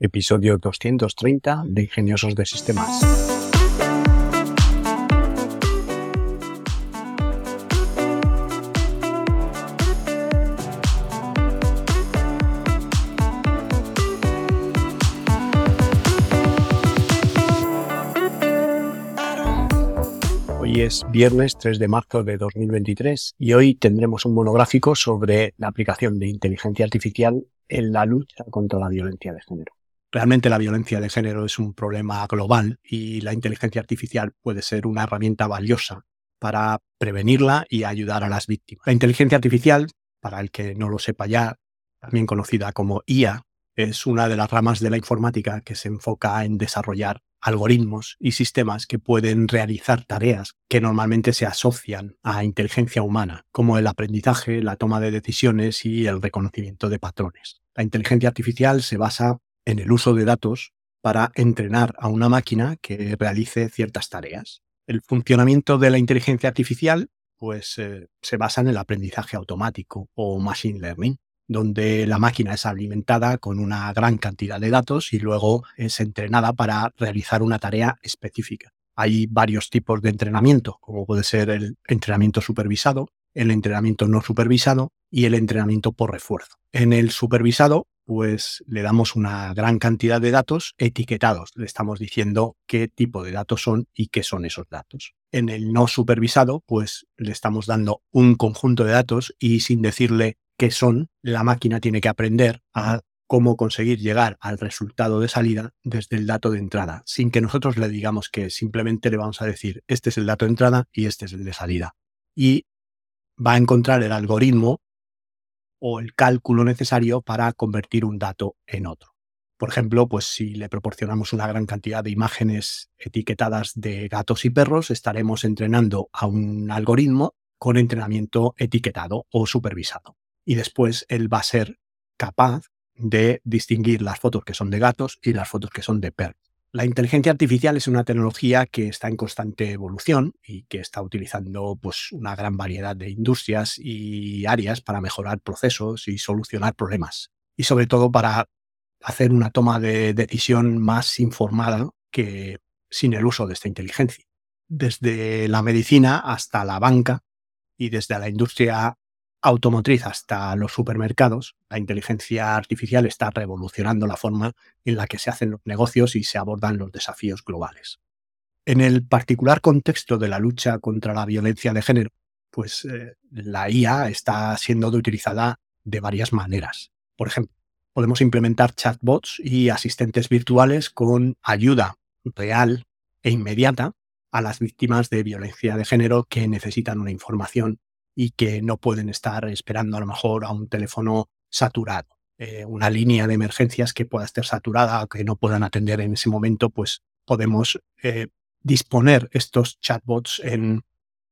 episodio 230 de Ingeniosos de Sistemas. Hoy es viernes 3 de marzo de 2023 y hoy tendremos un monográfico sobre la aplicación de inteligencia artificial en la lucha contra la violencia de género. Realmente la violencia de género es un problema global y la inteligencia artificial puede ser una herramienta valiosa para prevenirla y ayudar a las víctimas. La inteligencia artificial, para el que no lo sepa ya, también conocida como IA, es una de las ramas de la informática que se enfoca en desarrollar algoritmos y sistemas que pueden realizar tareas que normalmente se asocian a inteligencia humana, como el aprendizaje, la toma de decisiones y el reconocimiento de patrones. La inteligencia artificial se basa en el uso de datos para entrenar a una máquina que realice ciertas tareas. El funcionamiento de la inteligencia artificial pues, eh, se basa en el aprendizaje automático o machine learning, donde la máquina es alimentada con una gran cantidad de datos y luego es entrenada para realizar una tarea específica. Hay varios tipos de entrenamiento, como puede ser el entrenamiento supervisado, el entrenamiento no supervisado y el entrenamiento por refuerzo. En el supervisado pues le damos una gran cantidad de datos etiquetados. Le estamos diciendo qué tipo de datos son y qué son esos datos. En el no supervisado, pues le estamos dando un conjunto de datos y sin decirle qué son, la máquina tiene que aprender a cómo conseguir llegar al resultado de salida desde el dato de entrada, sin que nosotros le digamos que simplemente le vamos a decir este es el dato de entrada y este es el de salida. Y va a encontrar el algoritmo o el cálculo necesario para convertir un dato en otro. Por ejemplo, pues si le proporcionamos una gran cantidad de imágenes etiquetadas de gatos y perros, estaremos entrenando a un algoritmo con entrenamiento etiquetado o supervisado. Y después él va a ser capaz de distinguir las fotos que son de gatos y las fotos que son de perros. La inteligencia artificial es una tecnología que está en constante evolución y que está utilizando pues, una gran variedad de industrias y áreas para mejorar procesos y solucionar problemas. Y sobre todo para hacer una toma de decisión más informada que sin el uso de esta inteligencia. Desde la medicina hasta la banca y desde la industria automotriz hasta los supermercados, la inteligencia artificial está revolucionando la forma en la que se hacen los negocios y se abordan los desafíos globales. En el particular contexto de la lucha contra la violencia de género, pues eh, la IA está siendo utilizada de varias maneras. Por ejemplo, podemos implementar chatbots y asistentes virtuales con ayuda real e inmediata a las víctimas de violencia de género que necesitan una información y que no pueden estar esperando a lo mejor a un teléfono saturado. Eh, una línea de emergencias que pueda estar saturada que no puedan atender en ese momento, pues podemos eh, disponer estos chatbots en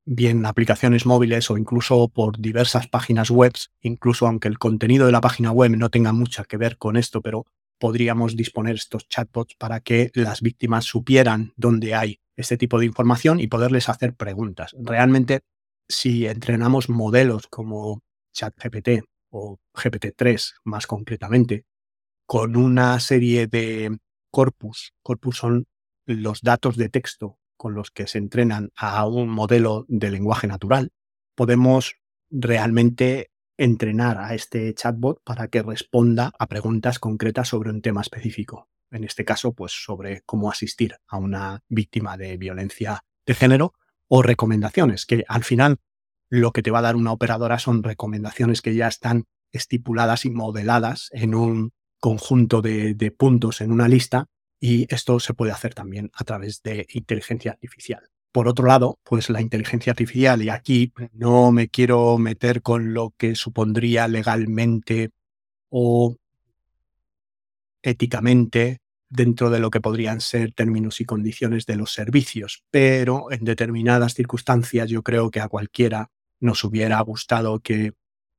bien aplicaciones móviles o incluso por diversas páginas web, incluso aunque el contenido de la página web no tenga mucho que ver con esto, pero podríamos disponer estos chatbots para que las víctimas supieran dónde hay este tipo de información y poderles hacer preguntas. Realmente si entrenamos modelos como ChatGPT o GPT-3 más concretamente, con una serie de corpus, corpus son los datos de texto con los que se entrenan a un modelo de lenguaje natural, podemos realmente entrenar a este chatbot para que responda a preguntas concretas sobre un tema específico. En este caso, pues sobre cómo asistir a una víctima de violencia de género o recomendaciones, que al final lo que te va a dar una operadora son recomendaciones que ya están estipuladas y modeladas en un conjunto de, puntos en una lista y esto se puede hacer también a través de inteligencia artificial. Por otro lado, pues la inteligencia artificial, y aquí no me quiero meter con lo que supondría legalmente o éticamente dentro de lo que podrían ser términos y condiciones de los servicios, pero en determinadas circunstancias yo creo que a cualquiera nos hubiera gustado que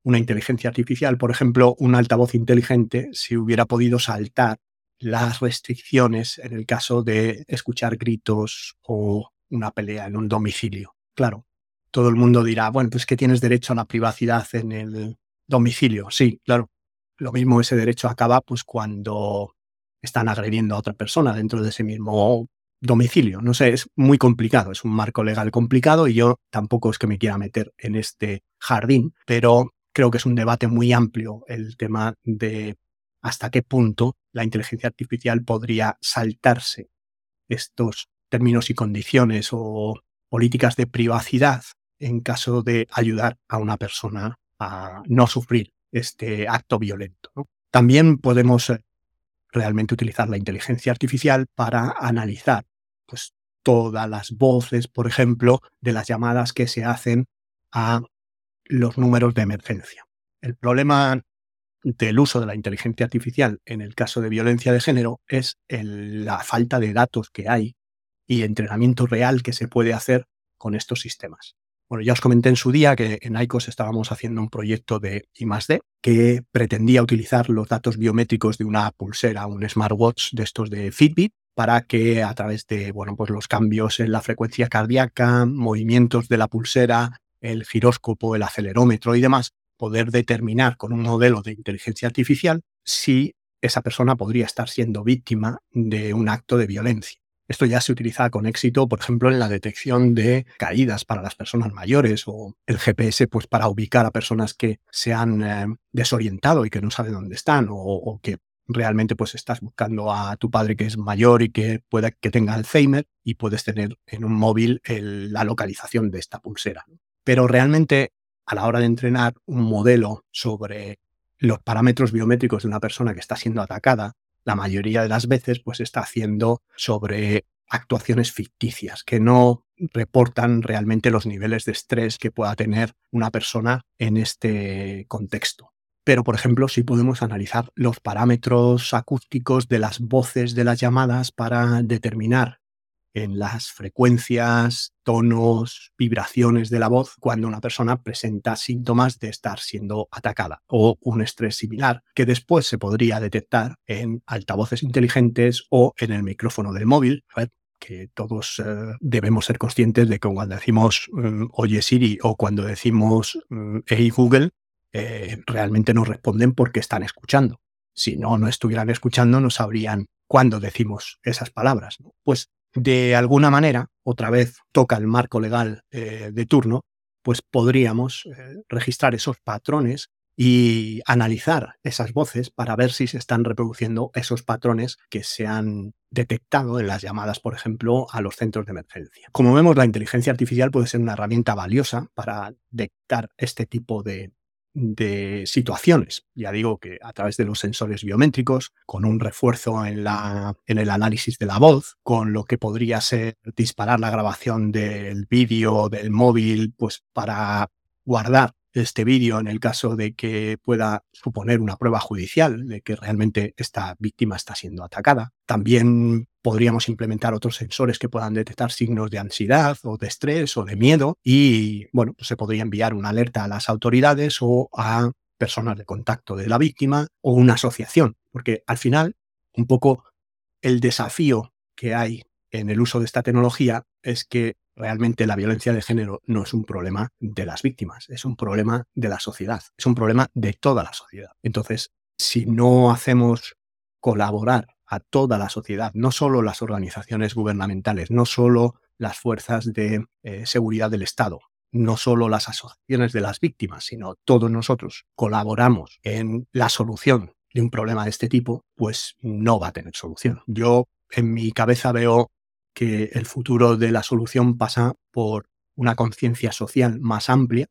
una inteligencia artificial, por ejemplo, un altavoz inteligente, si hubiera podido saltar las restricciones en el caso de escuchar gritos o una pelea en un domicilio. Claro, todo el mundo dirá, bueno, pues que tienes derecho a la privacidad en el domicilio. Sí, claro. Lo mismo ese derecho acaba pues cuando están agrediendo a otra persona dentro de ese mismo domicilio. No sé, es muy complicado, es un marco legal complicado y yo tampoco es que me quiera meter en este jardín, pero creo que es un debate muy amplio el tema de hasta qué punto la inteligencia artificial podría saltarse estos términos y condiciones o políticas de privacidad en caso de ayudar a una persona a no sufrir este acto violento. También podemos realmente utilizar la inteligencia artificial para analizar pues, todas las voces, por ejemplo, de las llamadas que se hacen a los números de emergencia. El problema del uso de la inteligencia artificial en el caso de violencia de género es la falta de datos que hay y entrenamiento real que se puede hacer con estos sistemas. Bueno, ya os comenté en su día que en ICOS estábamos haciendo un proyecto de I+D que pretendía utilizar los datos biométricos de una pulsera, un smartwatch de estos de Fitbit, para que a través de bueno, pues los cambios en la frecuencia cardíaca, movimientos de la pulsera, el giróscopo, el acelerómetro y demás, poder determinar con un modelo de inteligencia artificial si esa persona podría estar siendo víctima de un acto de violencia. Esto ya se utiliza con éxito, por ejemplo, en la detección de caídas para las personas mayores o el GPS pues para ubicar a personas que se han eh, desorientado y que no saben dónde están o, que realmente pues estás buscando a tu padre que es mayor y que pueda que tenga Alzheimer y puedes tener en un móvil la localización de esta pulsera. Pero realmente a la hora de entrenar un modelo sobre los parámetros biométricos de una persona que está siendo atacada, la mayoría de las veces pues está haciendo sobre actuaciones ficticias que no reportan realmente los niveles de estrés que pueda tener una persona en este contexto. Pero, por ejemplo, sí podemos analizar los parámetros acústicos de las voces de las llamadas para determinar en las frecuencias, tonos, vibraciones de la voz cuando una persona presenta síntomas de estar siendo atacada o un estrés similar que después se podría detectar en altavoces inteligentes o en el micrófono del móvil, que todos eh, debemos ser conscientes de que cuando decimos mm, oye Siri o cuando decimos mm, hey Google, eh, realmente nos responden porque están escuchando. Si no, no estuvieran escuchando, no sabrían cuándo decimos esas palabras. Pues de alguna manera, otra vez toca el marco legal eh, de turno, pues podríamos eh, registrar esos patrones y analizar esas voces para ver si se están reproduciendo esos patrones que se han detectado en las llamadas, por ejemplo, a los centros de emergencia. Como vemos, la inteligencia artificial puede ser una herramienta valiosa para detectar este tipo de, de situaciones. Ya digo que a través de los sensores biométricos, con un refuerzo en, la, en el análisis de la voz, con lo que podría ser disparar la grabación del vídeo del móvil, pues para guardar este vídeo en el caso de que pueda suponer una prueba judicial de que realmente esta víctima está siendo atacada. También podríamos implementar otros sensores que puedan detectar signos de ansiedad o de estrés o de miedo y, bueno, pues se podría enviar una alerta a las autoridades o a personas de contacto de la víctima o una asociación, porque al final, un poco el desafío que hay en el uso de esta tecnología es que realmente la violencia de género no es un problema de las víctimas, es un problema de la sociedad, es un problema de toda la sociedad. Entonces, si no hacemos colaborar a toda la sociedad, no solo las organizaciones gubernamentales, no solo las fuerzas de eh, seguridad del Estado, no solo las asociaciones de las víctimas, sino todos nosotros colaboramos en la solución de un problema de este tipo, pues no va a tener solución. Yo en mi cabeza veo que el futuro de la solución pasa por una conciencia social más amplia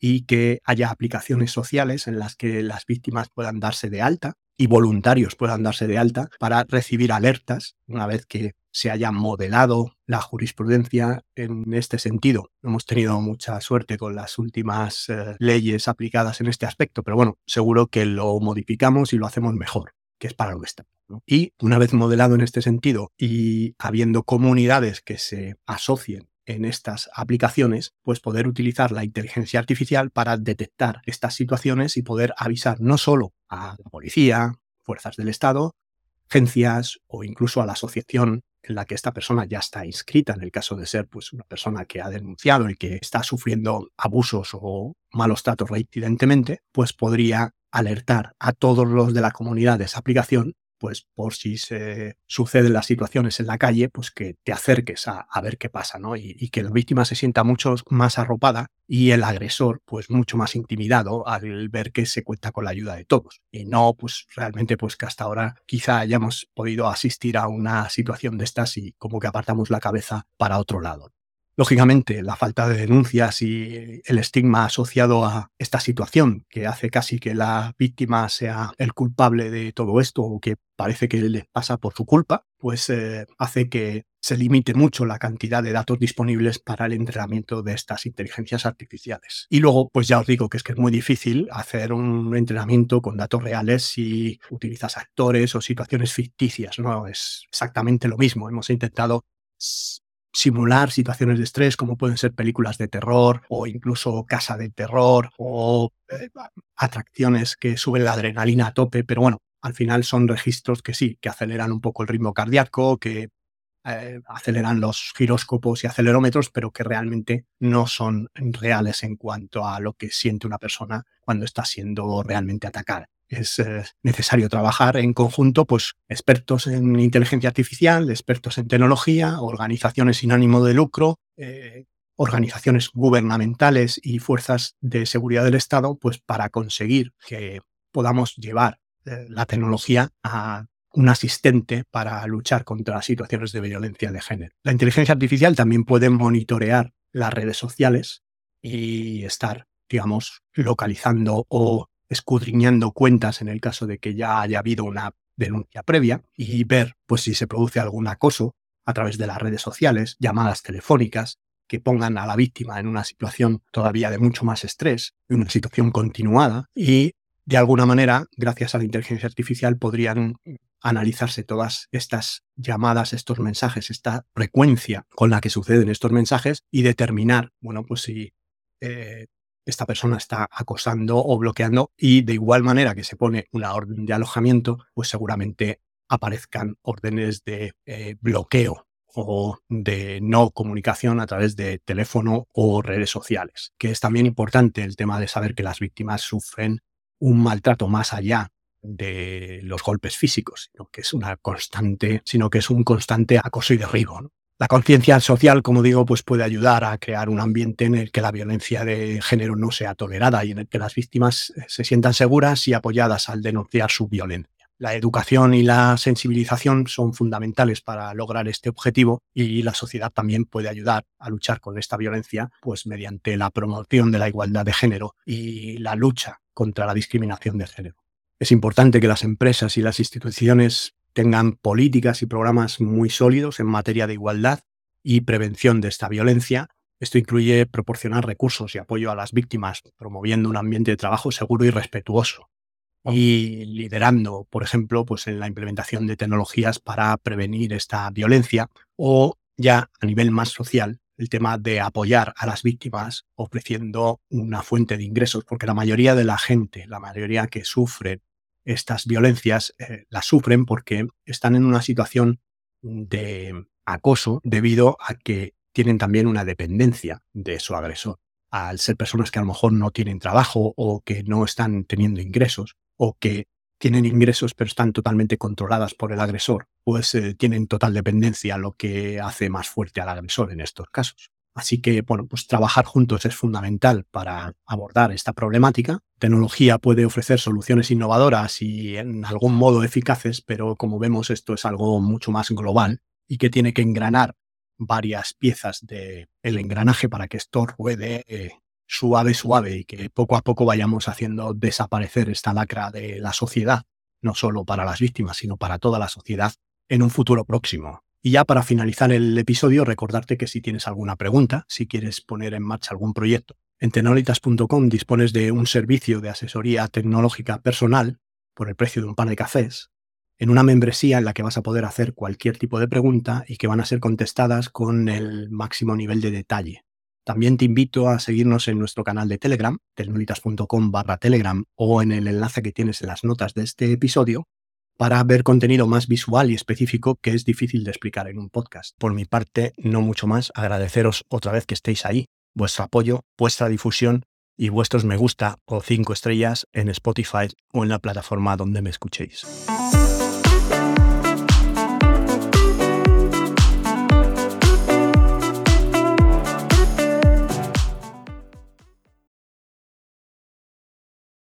y que haya aplicaciones sociales en las que las víctimas puedan darse de alta y voluntarios puedan darse de alta para recibir alertas una vez que se haya modelado la jurisprudencia en este sentido. Hemos tenido mucha suerte con las últimas eh, leyes aplicadas en este aspecto, pero bueno, seguro que lo modificamos y lo hacemos mejor, que es para lo que está. Y una vez modelado en este sentido y habiendo comunidades que se asocien en estas aplicaciones, pues poder utilizar la inteligencia artificial para detectar estas situaciones y poder avisar no solo a la policía, fuerzas del Estado, agencias o incluso a la asociación en la que esta persona ya está inscrita, en el caso de ser pues, una persona que ha denunciado y que está sufriendo abusos o malos tratos reincidentemente, pues podría alertar a todos los de la comunidad de esa aplicación pues por si se suceden las situaciones en la calle, pues que te acerques a, ver qué pasa, ¿no? Y, y, que la víctima se sienta mucho más arropada y el agresor, pues mucho más intimidado al ver que se cuenta con la ayuda de todos. Y no, pues realmente, pues que hasta ahora quizá hayamos podido asistir a una situación de estas y como que apartamos la cabeza para otro lado. Lógicamente, la falta de denuncias y el estigma asociado a esta situación, que hace casi que la víctima sea el culpable de todo esto o que parece que le pasa por su culpa, pues eh, hace que se limite mucho la cantidad de datos disponibles para el entrenamiento de estas inteligencias artificiales. Y luego, pues ya os digo que es que es muy difícil hacer un entrenamiento con datos reales si utilizas actores o situaciones ficticias, ¿no? Es exactamente lo mismo. Hemos intentado simular situaciones de estrés como pueden ser películas de terror o incluso casa de terror o eh, atracciones que suben la adrenalina a tope, pero bueno, al final son registros que sí, que aceleran un poco el ritmo cardíaco, que eh, aceleran los giróscopos y acelerómetros, pero que realmente no son reales en cuanto a lo que siente una persona cuando está siendo realmente atacada es eh, necesario trabajar en conjunto, pues expertos en inteligencia artificial, expertos en tecnología, organizaciones sin ánimo de lucro, eh, organizaciones gubernamentales y fuerzas de seguridad del Estado, pues para conseguir que podamos llevar eh, la tecnología a un asistente para luchar contra las situaciones de violencia de género. La inteligencia artificial también puede monitorear las redes sociales y estar, digamos, localizando o escudriñando cuentas en el caso de que ya haya habido una denuncia previa y ver pues si se produce algún acoso a través de las redes sociales, llamadas telefónicas que pongan a la víctima en una situación todavía de mucho más estrés, una situación continuada y de alguna manera, gracias a la inteligencia artificial, podrían analizarse todas estas llamadas, estos mensajes, esta frecuencia con la que suceden estos mensajes y determinar, bueno, pues si eh, esta persona está acosando o bloqueando y de igual manera que se pone una orden de alojamiento, pues seguramente aparezcan órdenes de eh, bloqueo o de no comunicación a través de teléfono o redes sociales, que es también importante el tema de saber que las víctimas sufren un maltrato más allá de los golpes físicos, sino que es una constante, sino que es un constante acoso y derribo. La conciencia social, como digo, pues puede ayudar a crear un ambiente en el que la violencia de género no sea tolerada y en el que las víctimas eh, se sientan seguras y apoyadas al denunciar su violencia. La educación y la sensibilización son fundamentales para lograr este objetivo y la sociedad también puede ayudar a luchar con esta violencia pues mediante la promoción de la igualdad de género y la lucha contra la discriminación de género. Es importante que las empresas y las instituciones tengan políticas y programas muy sólidos en materia de igualdad y prevención de esta violencia. Esto incluye proporcionar recursos y apoyo a las víctimas, promoviendo un ambiente de trabajo seguro y respetuoso y liderando, por ejemplo, pues en la implementación de tecnologías para prevenir esta violencia o ya a nivel más social el tema de apoyar a las víctimas ofreciendo una fuente de ingresos, porque la mayoría de la gente, la mayoría que sufre estas violencias eh, las sufren porque están en una situación de acoso debido a que tienen también una dependencia de su agresor. Al ser personas que a lo mejor no tienen trabajo o que no están teniendo ingresos o que tienen ingresos pero están totalmente controladas por el agresor, pues eh, tienen total dependencia, lo que hace más fuerte al agresor en estos casos. Así que, bueno, pues trabajar juntos es fundamental para abordar esta problemática. Tecnología puede ofrecer soluciones innovadoras y en algún modo eficaces, pero como vemos esto es algo mucho más global y que tiene que engranar varias piezas del engranaje para que esto ruede eh, suave, suave y que poco a poco vayamos haciendo desaparecer esta lacra de la sociedad, no solo para las víctimas, sino para toda la sociedad en un futuro próximo. Y ya para finalizar el episodio, recordarte que si tienes alguna pregunta, si quieres poner en marcha algún proyecto, en tecnolitas.com dispones de un servicio de asesoría tecnológica personal por el precio de un par de cafés, en una membresía en la que vas a poder hacer cualquier tipo de pregunta y que van a ser contestadas con el máximo nivel de detalle. También te invito a seguirnos en nuestro canal de Telegram, tecnolitas.com barra Telegram o en el enlace que tienes en las notas de este episodio, para ver contenido más visual y específico que es difícil de explicar en un podcast. Por mi parte, no mucho más, agradeceros otra vez que estéis ahí, vuestro apoyo, vuestra difusión y vuestros me gusta o cinco estrellas en Spotify o en la plataforma donde me escuchéis.